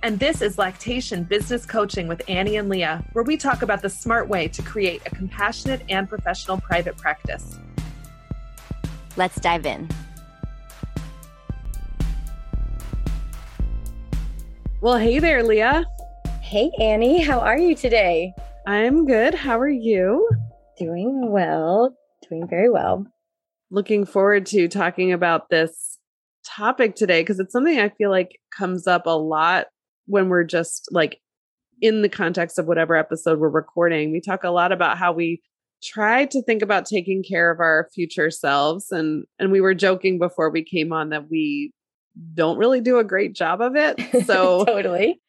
And this is Lactation Business Coaching with Annie and Leah, where we talk about the smart way to create a compassionate and professional private practice. Let's dive in. Well, hey there, Leah. Hey, Annie. How are you today? I'm good. How are you? Doing well. Doing very well. Looking forward to talking about this topic today because it's something I feel like comes up a lot when we're just like in the context of whatever episode we're recording, we talk a lot about how we try to think about taking care of our future selves and and we were joking before we came on that we don't really do a great job of it. So totally.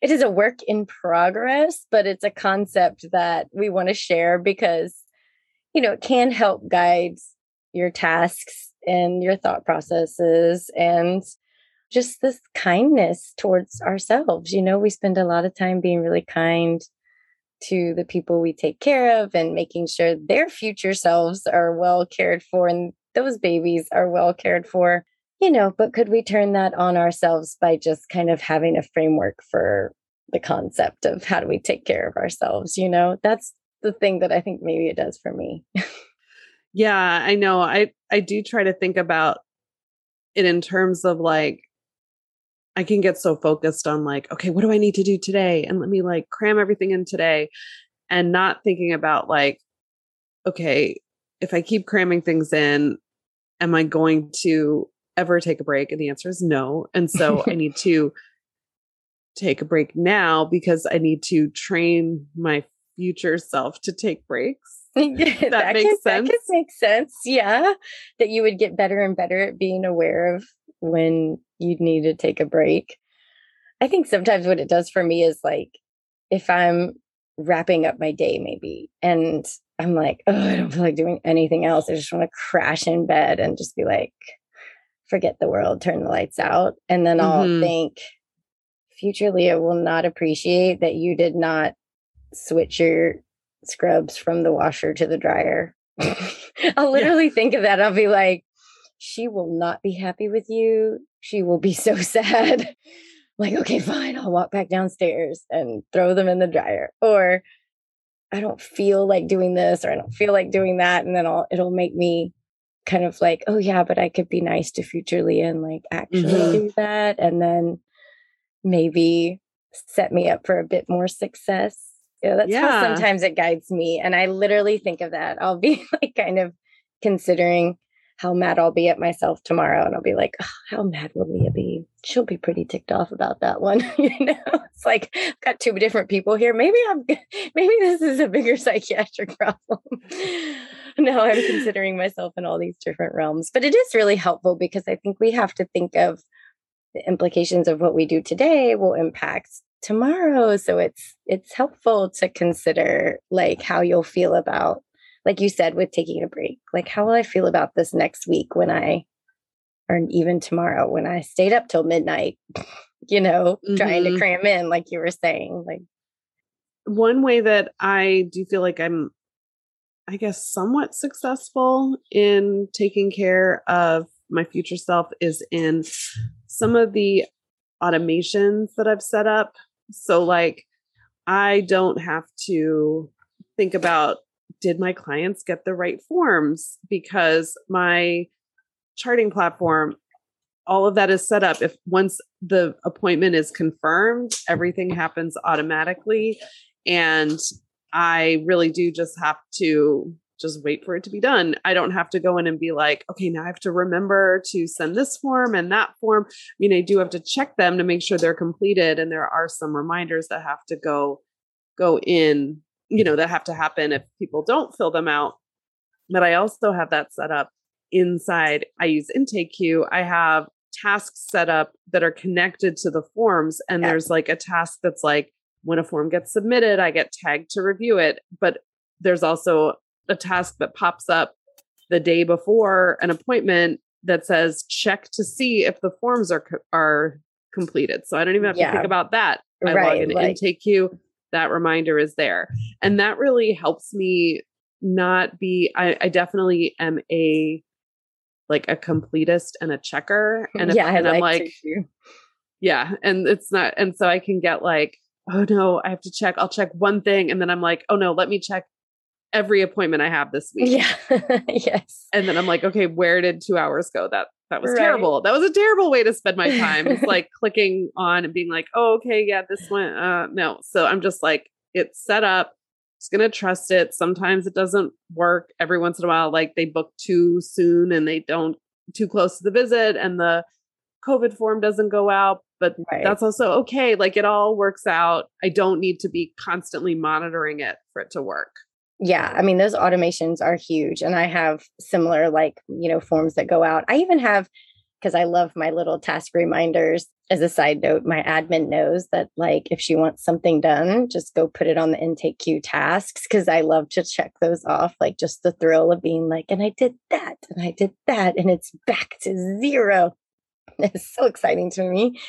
It is a work in progress, but it's a concept that we want to share because you know, it can help guide your tasks and your thought processes and just this kindness towards ourselves. You know, we spend a lot of time being really kind to the people we take care of and making sure their future selves are well cared for and those babies are well cared for. You know, but could we turn that on ourselves by just kind of having a framework for the concept of how do we take care of ourselves? You know, that's the thing that I think maybe it does for me. yeah, I know. I I do try to think about it in terms of like I can get so focused on like, okay, what do I need to do today? And let me like cram everything in today and not thinking about like, okay, if I keep cramming things in, am I going to ever take a break? And the answer is no. And so I need to take a break now because I need to train my future self to take breaks. that, that makes could, sense. That could make sense. Yeah. That you would get better and better at being aware of when you need to take a break. I think sometimes what it does for me is like if I'm wrapping up my day, maybe, and I'm like, oh, I don't feel like doing anything else. I just want to crash in bed and just be like, forget the world, turn the lights out. And then mm-hmm. I'll think, future Leah will not appreciate that you did not switch your scrubs from the washer to the dryer. I'll literally yeah. think of that. I'll be like, she will not be happy with you. She will be so sad. like, okay, fine, I'll walk back downstairs and throw them in the dryer. Or I don't feel like doing this or I don't feel like doing that. And then I'll it'll make me kind of like, oh yeah, but I could be nice to future Leah and like actually mm-hmm. do that. And then maybe set me up for a bit more success. Yeah, that's yeah. how sometimes it guides me. And I literally think of that. I'll be like kind of considering how mad I'll be at myself tomorrow. And I'll be like, oh, how mad will Leah be? She'll be pretty ticked off about that one. you know, it's like I've got two different people here. Maybe I'm maybe this is a bigger psychiatric problem. now I'm considering myself in all these different realms. But it is really helpful because I think we have to think of the implications of what we do today will impact tomorrow. So it's it's helpful to consider like how you'll feel about like you said, with taking a break. Like, how will I feel about this next week when I, or even tomorrow when I stayed up till midnight, you know, mm-hmm. trying to mm-hmm. cram in, like you were saying? Like, one way that I do feel like I'm, I guess, somewhat successful in taking care of my future self is in some of the automations that I've set up. So, like, I don't have to think about did my clients get the right forms? Because my charting platform, all of that is set up. If once the appointment is confirmed, everything happens automatically. And I really do just have to just wait for it to be done. I don't have to go in and be like, okay, now I have to remember to send this form and that form. I mean, I do have to check them to make sure they're completed. And there are some reminders that have to go go in, you know, that have to happen if people don't fill them out. But I also have that set up inside. I use IntakeQ. I have tasks set up that are connected to the forms. And yeah. there's like a task that's like, when a form gets submitted, I get tagged to review it. But there's also a task that pops up the day before an appointment that says check to see if the forms are are completed. So I don't even have yeah. to think about that. I right, log in like, IntakeQ. That reminder is there, and that really helps me not be. I, I definitely am a like a completist and a checker, and, if, yeah, and I'm like, yeah, and it's not, and so I can get like, oh no, I have to check. I'll check one thing, and then I'm like, oh no, let me check every appointment I have this week. Yeah. yes. And then I'm like, okay, where did two hours go? That that was right. terrible. That was a terrible way to spend my time. It's like clicking on and being like, oh, okay, yeah, this one. Uh no. So I'm just like, it's set up. Just gonna trust it. Sometimes it doesn't work. Every once in a while, like they book too soon and they don't too close to the visit and the COVID form doesn't go out. But right. that's also okay. Like it all works out. I don't need to be constantly monitoring it for it to work yeah i mean those automations are huge and i have similar like you know forms that go out. I even have because i love my little task reminders as a side note my admin knows that like if she wants something done just go put it on the IntakeQ tasks because i love to check those off like just the thrill of being like and i did that and i did that and it's back to zero. It's so exciting to me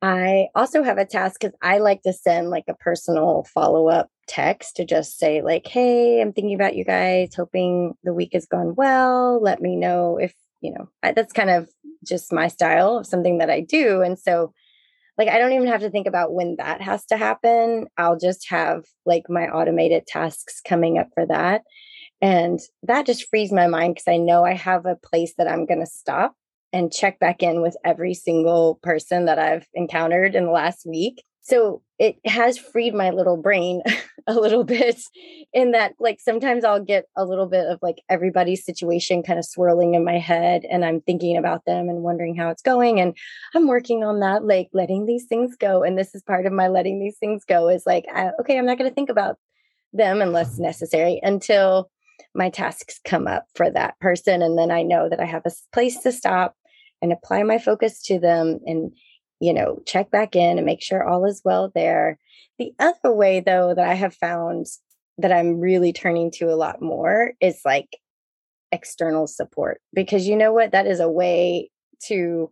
I also have a task because I like to send like a personal follow up text to just say, like, hey, I'm thinking about you guys, hoping the week has gone well. Let me know if, you know, I, that's kind of just my style of something that I do. And so, like, I don't even have to think about when that has to happen. I'll just have like my automated tasks coming up for that. And that just frees my mind because I know I have a place that I'm going to stop and check back in with every single person that I've encountered in the last week. So it has freed my little brain a little bit in that like sometimes I'll get a little bit of like everybody's situation kind of swirling in my head and I'm thinking about them and wondering how it's going and I'm working on that like letting these things go and this is part of my letting these things go is like I, okay I'm not going to think about them unless necessary until my tasks come up for that person and then I know that I have a place to stop and apply my focus to them and you know check back in and make sure all is well there. The other way though that i have found that i'm really turning to a lot more is like external support because you know what? That is a way to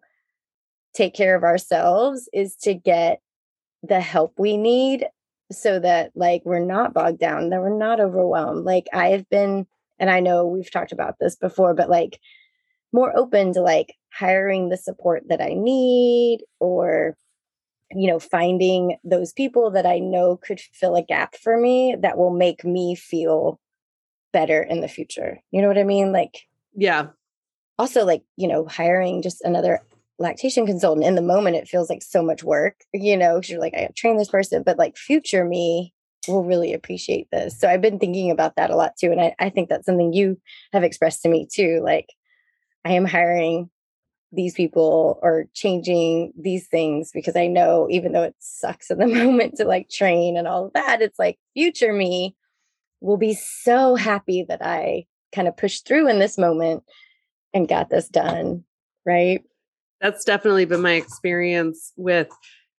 take care of ourselves is to get the help we need so that like we're not bogged down that we're not overwhelmed. Like i have been and i know we've talked about this before but like more open to like hiring the support that I need or you know finding those people that I know could fill a gap for me that will make me feel better in the future. You know what I mean? Like yeah. Also like, you know, hiring just another lactation consultant in the moment it feels like so much work, you know, cuz you're like I have trained this person, but like future me will really appreciate this. So I've been thinking about that a lot too and I I think that's something you have expressed to me too like I am hiring these people or changing these things because I know even though it sucks in the moment to like train and all of that, it's like future me will be so happy that I kind of pushed through in this moment and got this done. Right. That's definitely been my experience with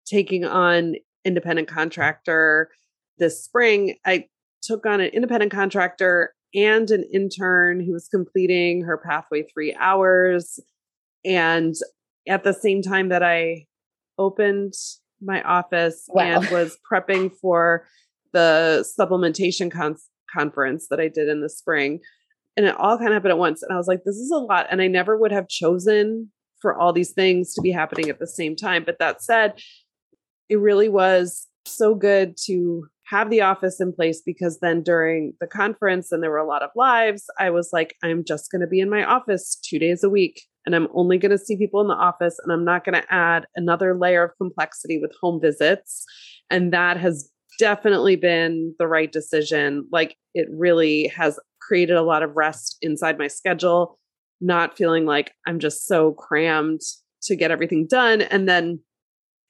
taking on independent contractor this spring. I took on an independent contractor and an intern who was completing her pathway three hours and at the same time that I opened my office wow. and was prepping for the supplementation con- conference that I did in the spring. And it all kind of happened at once. And I was like, this is a lot. And I never would have chosen for all these things to be happening at the same time. But that said, it really was so good to have the office in place because then during the conference and there were a lot of lives, I was like, I'm just going to be in my office two days a week and I'm only going to see people in the office and I'm not going to add another layer of complexity with home visits. And that has definitely been the right decision. Like it really has created a lot of rest inside my schedule, not feeling like I'm just so crammed to get everything done. And then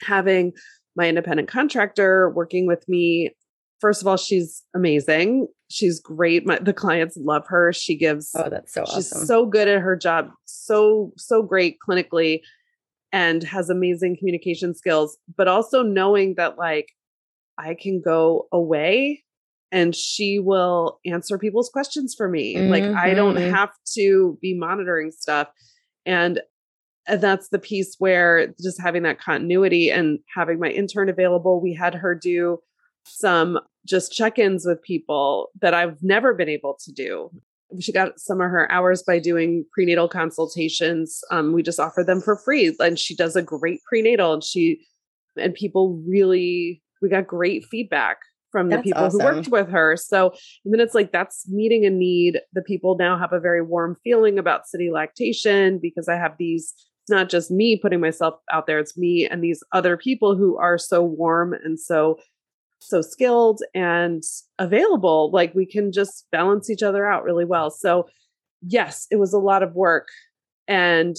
having my independent contractor working with me. First of all, she's amazing. She's great. My, the clients love her. She gives Oh, that's so awesome. she's so good at her job. So so great clinically and has amazing communication skills, but also knowing that like I can go away and she will answer people's questions for me. Mm-hmm. Like I don't mm-hmm. have to be monitoring stuff. And and that's the piece where just having that continuity and having my intern available, we had her do some just check-ins with people that I've never been able to do. She got some of her hours by doing prenatal consultations. Um, we just offer them for free, and she does a great prenatal. And she and people really, we got great feedback from the people awesome. who worked with her. So, and then it's like that's meeting a need. The people now have a very warm feeling about city lactation because I have these it's not just me putting myself out there it's me and these other people who are so warm and so so skilled and available like we can just balance each other out really well so yes it was a lot of work and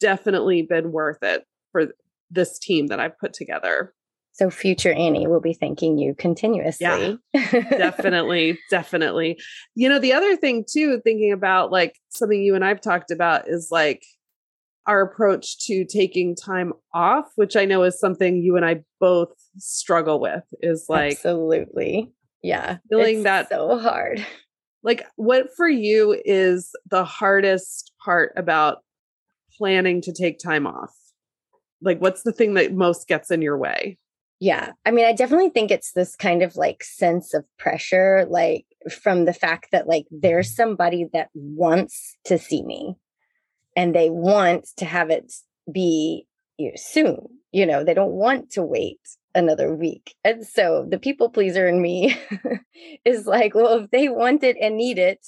definitely been worth it for this team that I've put together. So future Annie will be thanking you continuously. Yeah, definitely, definitely. You know, the other thing too, thinking about like something you and I've talked about is like our approach to taking time off, which I know is something you and I both struggle with, is like absolutely, yeah, feeling that so hard. Like, what for you is the hardest part about planning to take time off? Like, what's the thing that most gets in your way? Yeah. I mean, I definitely think it's this kind of like sense of pressure, like from the fact that like there's mm-hmm. somebody that wants to see me and they want to have it be soon. You know, they don't want to wait another week. And so the people pleaser in me is like, well, if they want it and need it,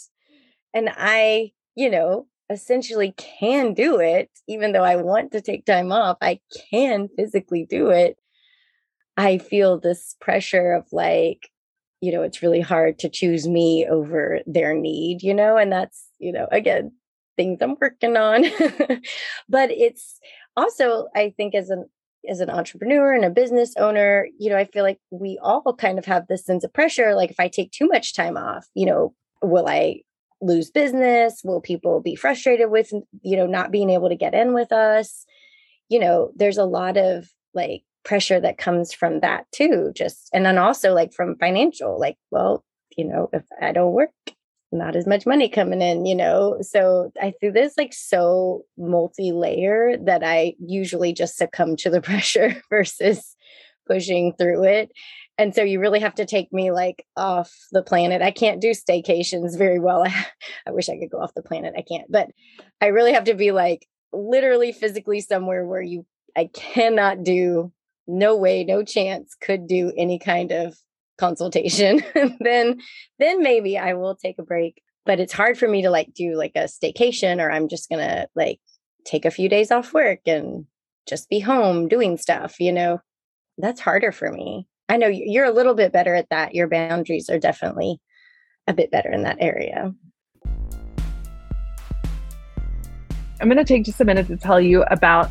and I, you know, essentially can do it, even though I want to take time off, I can physically do it. I feel this pressure of like, you know, it's really hard to choose me over their need, you know, and that's, you know, again, things I'm working on. but it's also, I think, as an as an entrepreneur and a business owner, you know, I feel like we all kind of have this sense of pressure. Like if I take too much time off, you know, will I lose business? Will people be frustrated with, you know, not being able to get in with us? You know, there's a lot of like pressure that comes from that too. Just and then also like from financial, like, well, you know, if I don't work, not as much money coming in, you know. So I think this like so multi-layer that I usually just succumb to the pressure versus pushing through it. And so you really have to take me like off the planet. I can't do staycations very well. I wish I could go off the planet. I can't, but I really have to be like literally physically somewhere where you I cannot do no way, no chance could do any kind of consultation, then then maybe I will take a break. But it's hard for me to like do like a staycation or I'm just gonna like take a few days off work and just be home doing stuff, you know. That's harder for me. I know you're a little bit better at that. Your boundaries are definitely a bit better in that area. I'm going to take just a minute to tell you about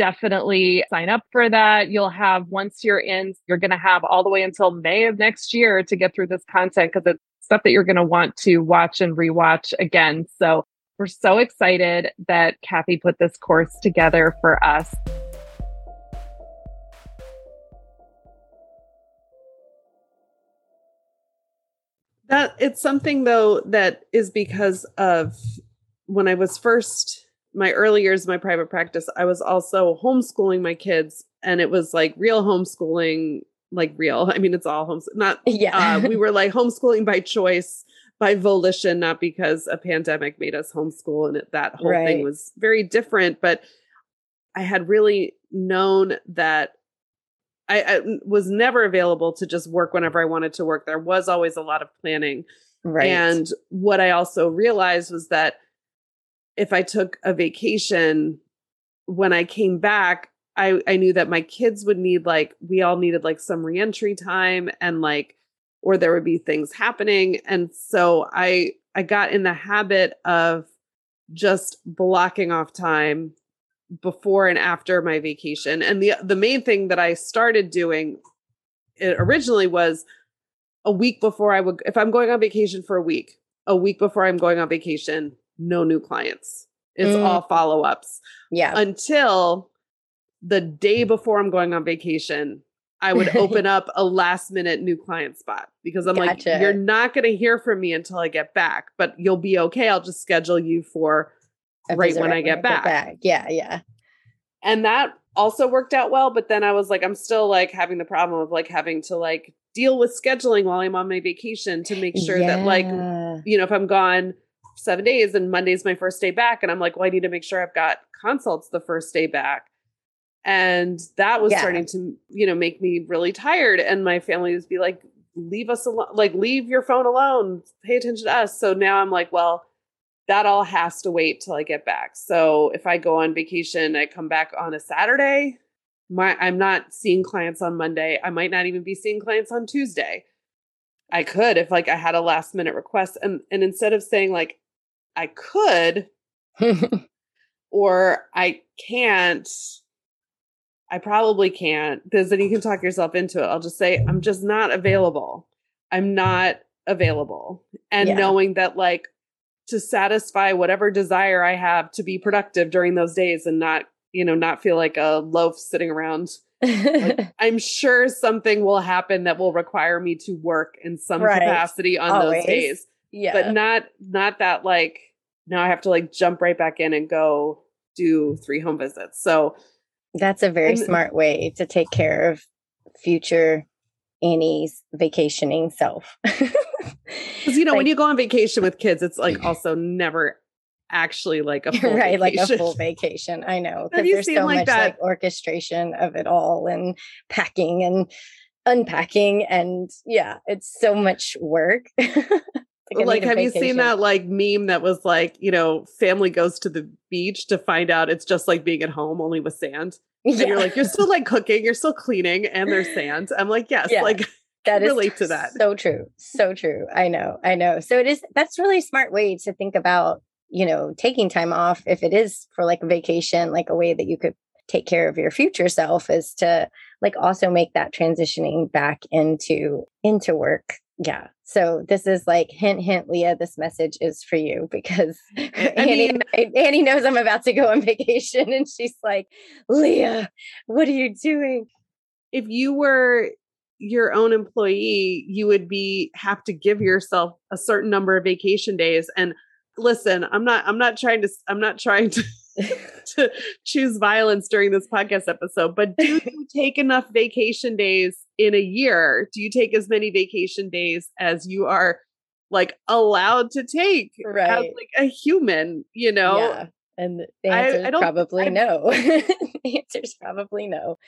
definitely sign up for that. You'll have, once you're in, you're going to have all the way until May of next year to get through this content because it's stuff that you're going to want to watch and rewatch again. So we're so excited that Kathy put this course together for us. That it's something though that is because of when I was first my early years of my private practice, I was also homeschooling my kids and it was like real homeschooling, like real. I mean, it's all homes not yeah. Uh, we were like homeschooling by choice, by volition, not because a pandemic made us homeschool and it, that whole right. thing was very different. But I had really known that I, I, was never available to just work whenever I wanted to work. There was always a lot of planning. Right. And what I also realized was that if I took a vacation, when I came back, I, I knew that my kids would need like, we all needed like some reentry time and like, or there would be things happening. And so I, I got in the habit of just blocking off time before and after my vacation. And the the main thing that I started doing eh, originally was a week before I would if I'm going on vacation for a week, a week before I'm going on vacation, no new clients. It's mm. all follow-ups. Yeah. Until the day before I'm going on vacation, I would open up a last minute new client spot because I'm gotcha. like, you're not going to hear from me until I get back, but you'll be okay. I'll just schedule you for right when I get back. back. Yeah, yeah. And that also worked out well, but then I was like I'm still like having the problem of like having to like deal with scheduling while I'm on my vacation to make sure yeah. that like you know if I'm gone 7 days and Monday's my first day back and I'm like well I need to make sure I've got consults the first day back. And that was yeah. starting to you know make me really tired and my family would be like leave us alone like leave your phone alone pay attention to us so now i'm like well that all has to wait till I get back. So if I go on vacation, I come back on a Saturday, my, I'm not seeing clients on Monday. I might not even be seeing clients on Tuesday. I could if like I had a last minute request and and instead of saying like I could or I can't I probably can't because then you can talk yourself into it. I'll just say I'm just not available. I'm not available. And yeah. knowing that like to satisfy whatever desire I have to be productive during those days and not, you know, not feel like a loaf sitting around. Like, I'm sure something will happen that will require me to work in some right. capacity on Always. those days. Yeah. But not not that like now I have to like jump right back in and go do three home visits. So that's a very and, smart way to take care of future Annie's vacationing self. Because you know, like, when you go on vacation with kids, it's like also never actually like a full right, vacation. like a full vacation. I know because there's so like much that? like orchestration of it all and packing and unpacking and yeah, it's so much work. like, like have you seen that like meme that was like, you know, family goes to the beach to find out it's just like being at home only with sand? Yeah. And you're like, you're still like cooking, you're still cleaning, and there's sand. I'm like, yes, yeah. like that is relate to that. So true. So true. I know. I know. So it is that's really smart way to think about, you know, taking time off if it is for like a vacation, like a way that you could take care of your future self is to like also make that transitioning back into into work. Yeah. So this is like hint hint Leah this message is for you because Annie, mean, Annie knows I'm about to go on vacation and she's like, "Leah, what are you doing?" If you were your own employee, you would be have to give yourself a certain number of vacation days. And listen, I'm not I'm not trying to I'm not trying to to choose violence during this podcast episode, but do you take enough vacation days in a year? Do you take as many vacation days as you are like allowed to take right. as like a human, you know? Yeah. And the answer is probably I, no. the answer is probably no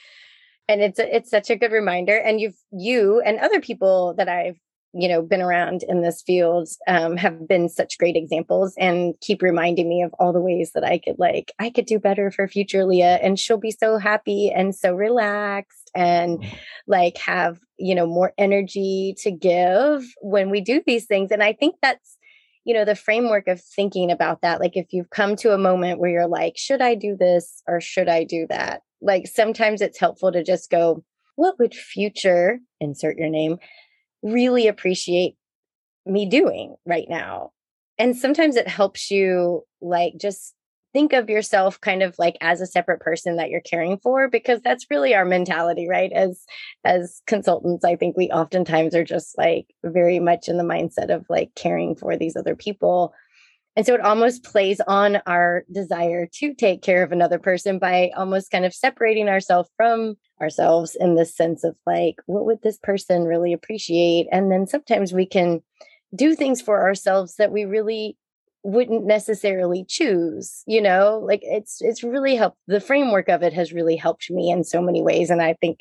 and it's it's such a good reminder and you've you and other people that i've you know been around in this field um, have been such great examples and keep reminding me of all the ways that i could like i could do better for future leah and she'll be so happy and so relaxed and mm-hmm. like have you know more energy to give when we do these things and i think that's you know the framework of thinking about that like if you've come to a moment where you're like should i do this or should i do that like sometimes it's helpful to just go what would future insert your name really appreciate me doing right now. And sometimes it helps you like just think of yourself kind of like as a separate person that you're caring for because that's really our mentality right? As as consultants i think we oftentimes are just like very much in the mindset of like caring for these other people and so it almost plays on our desire to take care of another person by almost kind of separating ourselves from ourselves in this sense of like what would this person really appreciate? And then sometimes we can do things for ourselves that we really wouldn't necessarily choose you know? Like it's it's really helped the framework of it has really helped me in so many ways and i think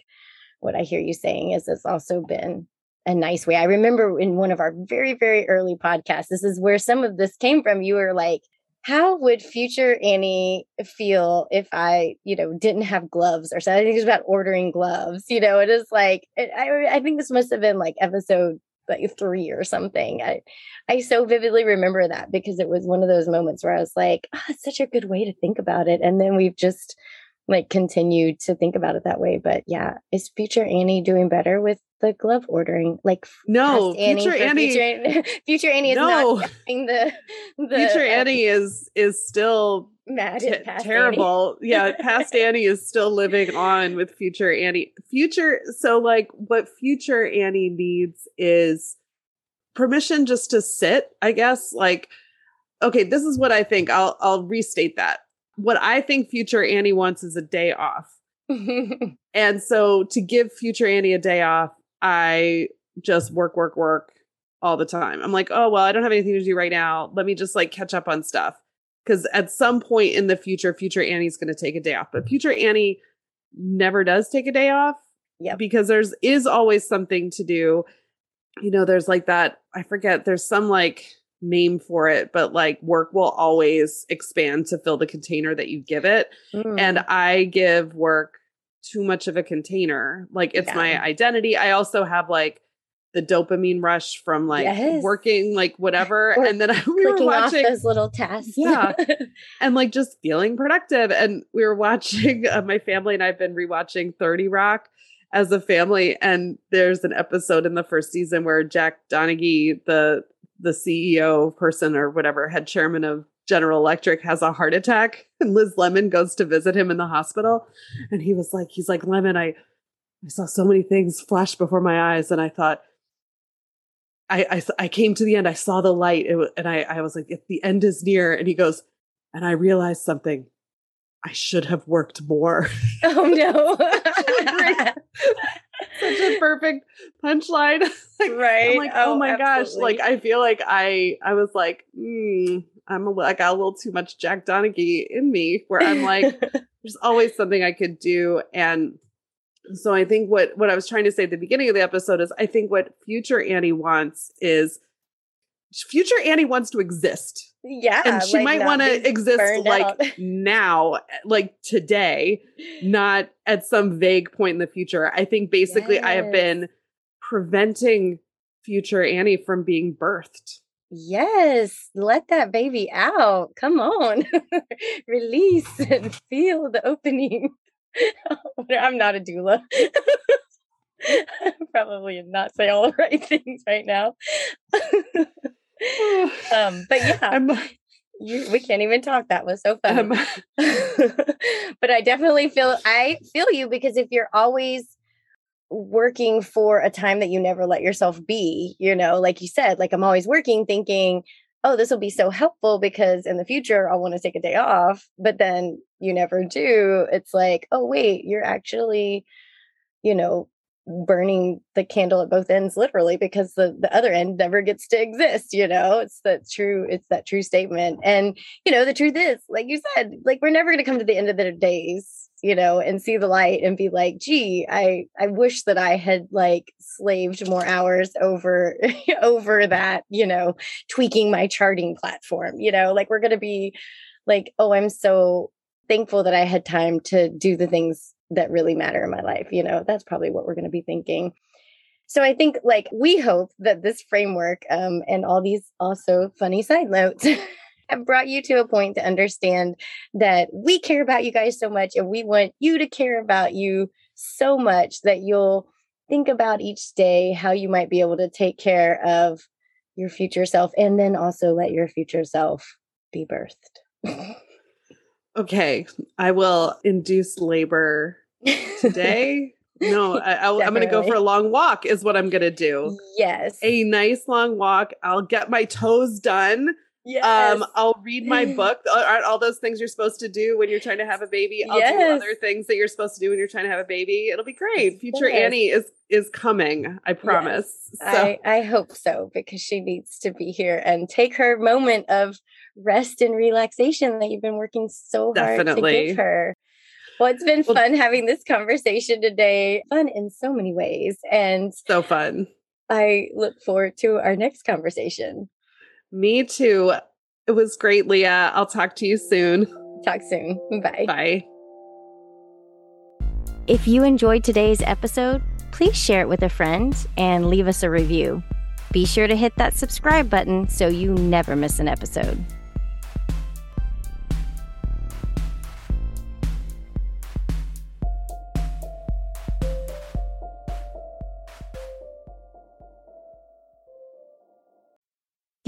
what i hear you saying is it's also been a nice way i remember in one of our very very early podcasts this is where some of this came from you were like how would future annie feel if i you know didn't have gloves or something i think it's about ordering gloves you know it is like it, I, I think this must have been like episode like three or something. I I so vividly remember that because it was one of those moments where I was like, oh, it's such a good way to think about it. And then we've just like continue to think about it that way. But yeah, is future Annie doing better with the glove ordering? Like no, Annie future Annie, future, future, Annie is no. not the, the future Annie is is still mad t- terrible. Annie. yeah, past Annie is still living on with future Annie. Future so like what future Annie needs is permission just to sit, I guess. Like okay, this is what I think. I'll I'll restate that what I think future Annie wants is a day off. and so to give future Annie a day off, I just work, work, work all the time. I'm like, oh, well, I don't have anything to do right now. Let me just like catch up on stuff. Because at some point in the future, future Annie's going to take a day off. But future Annie never does take a day off. Yeah. Because there's is always something to do. You know, there's like that, I forget, there's some like name for it, but like work will always expand to fill the container that you give it. Mm. And I give work too much of a container. Like it's yeah. my identity. I also have like the dopamine rush from like yes. working like whatever or and then I, we were watching those little tasks yeah and like just feeling productive and we were watching uh, my family and I've been rewatching 30 Rock as a family and there's an episode in the first season where Jack Donaghy the the CEO person or whatever, head chairman of General Electric has a heart attack and Liz Lemon goes to visit him in the hospital. And he was like, he's like, Lemon, I, I saw so many things flash before my eyes. And I thought, I, I, I came to the end. I saw the light it, and I, I was like, if the end is near. And he goes, and I realized something. I should have worked more. Oh no. Such a perfect punchline. like, right. I'm like, oh, oh my absolutely. gosh. Like I feel like I I was like, mm, I'm a, I got a little too much Jack Donaghy in me where I'm like, there's always something I could do. And so I think what what I was trying to say at the beginning of the episode is I think what future Annie wants is future Annie wants to exist yeah. And she like might want to exist like out. now, like today, not at some vague point in the future. I think basically yes. I have been preventing future Annie from being birthed. Yes, let that baby out. Come on. Release and feel the opening. I'm not a doula. Probably not say all the right things right now um, but yeah, I'm, you, we can't even talk. That was so fun. Um, but I definitely feel I feel you because if you're always working for a time that you never let yourself be, you know, like you said, like I'm always working thinking, oh, this will be so helpful because in the future I'll want to take a day off, but then you never do. It's like, oh, wait, you're actually, you know, burning the candle at both ends literally because the, the other end never gets to exist you know? It's that true it's that true statement. And you know the truth is like you said like we're never going to come to the end of the days you know, and see the light and be like, gee, I I wish that I had like slaved more hours over over that, you know, tweaking my charting platform, you know, like we're gonna be like, oh, I'm so thankful that I had time to do the things that really matter in my life. You know, that's probably what we're gonna be thinking. So I think like we hope that this framework um, and all these also funny side notes have brought you to a point to understand that we care about you guys so much and we want you to care about you so much that you'll think about each day how you might be able to take care of your future self and then also let your future self be birthed. okay, I will induce labor today. no, I, am going to go for a long walk, is what I'm going to do. Yes. A nice long walk. I'll get my toes done Yes. Um, I'll read my book. Aren't all those things you're supposed to do when you're trying to have a baby? I'll yes. do other things that you're supposed to do when you're trying to have a baby. It'll be great. Future yes. Annie is is coming. I promise. Yes. So. I, I hope so because she needs to be here and take her moment of rest and relaxation that you've been working so hard Definitely. to give her. Well, it's been well, fun having this conversation today. Fun in so many ways. And so fun. I look forward to our next conversation. Me too. It was great, Leah. I'll talk to you soon. Talk soon. Bye. Bye. If you enjoyed today's episode, please share it with a friend and leave us a review. Be sure to hit that subscribe button so you never miss an episode.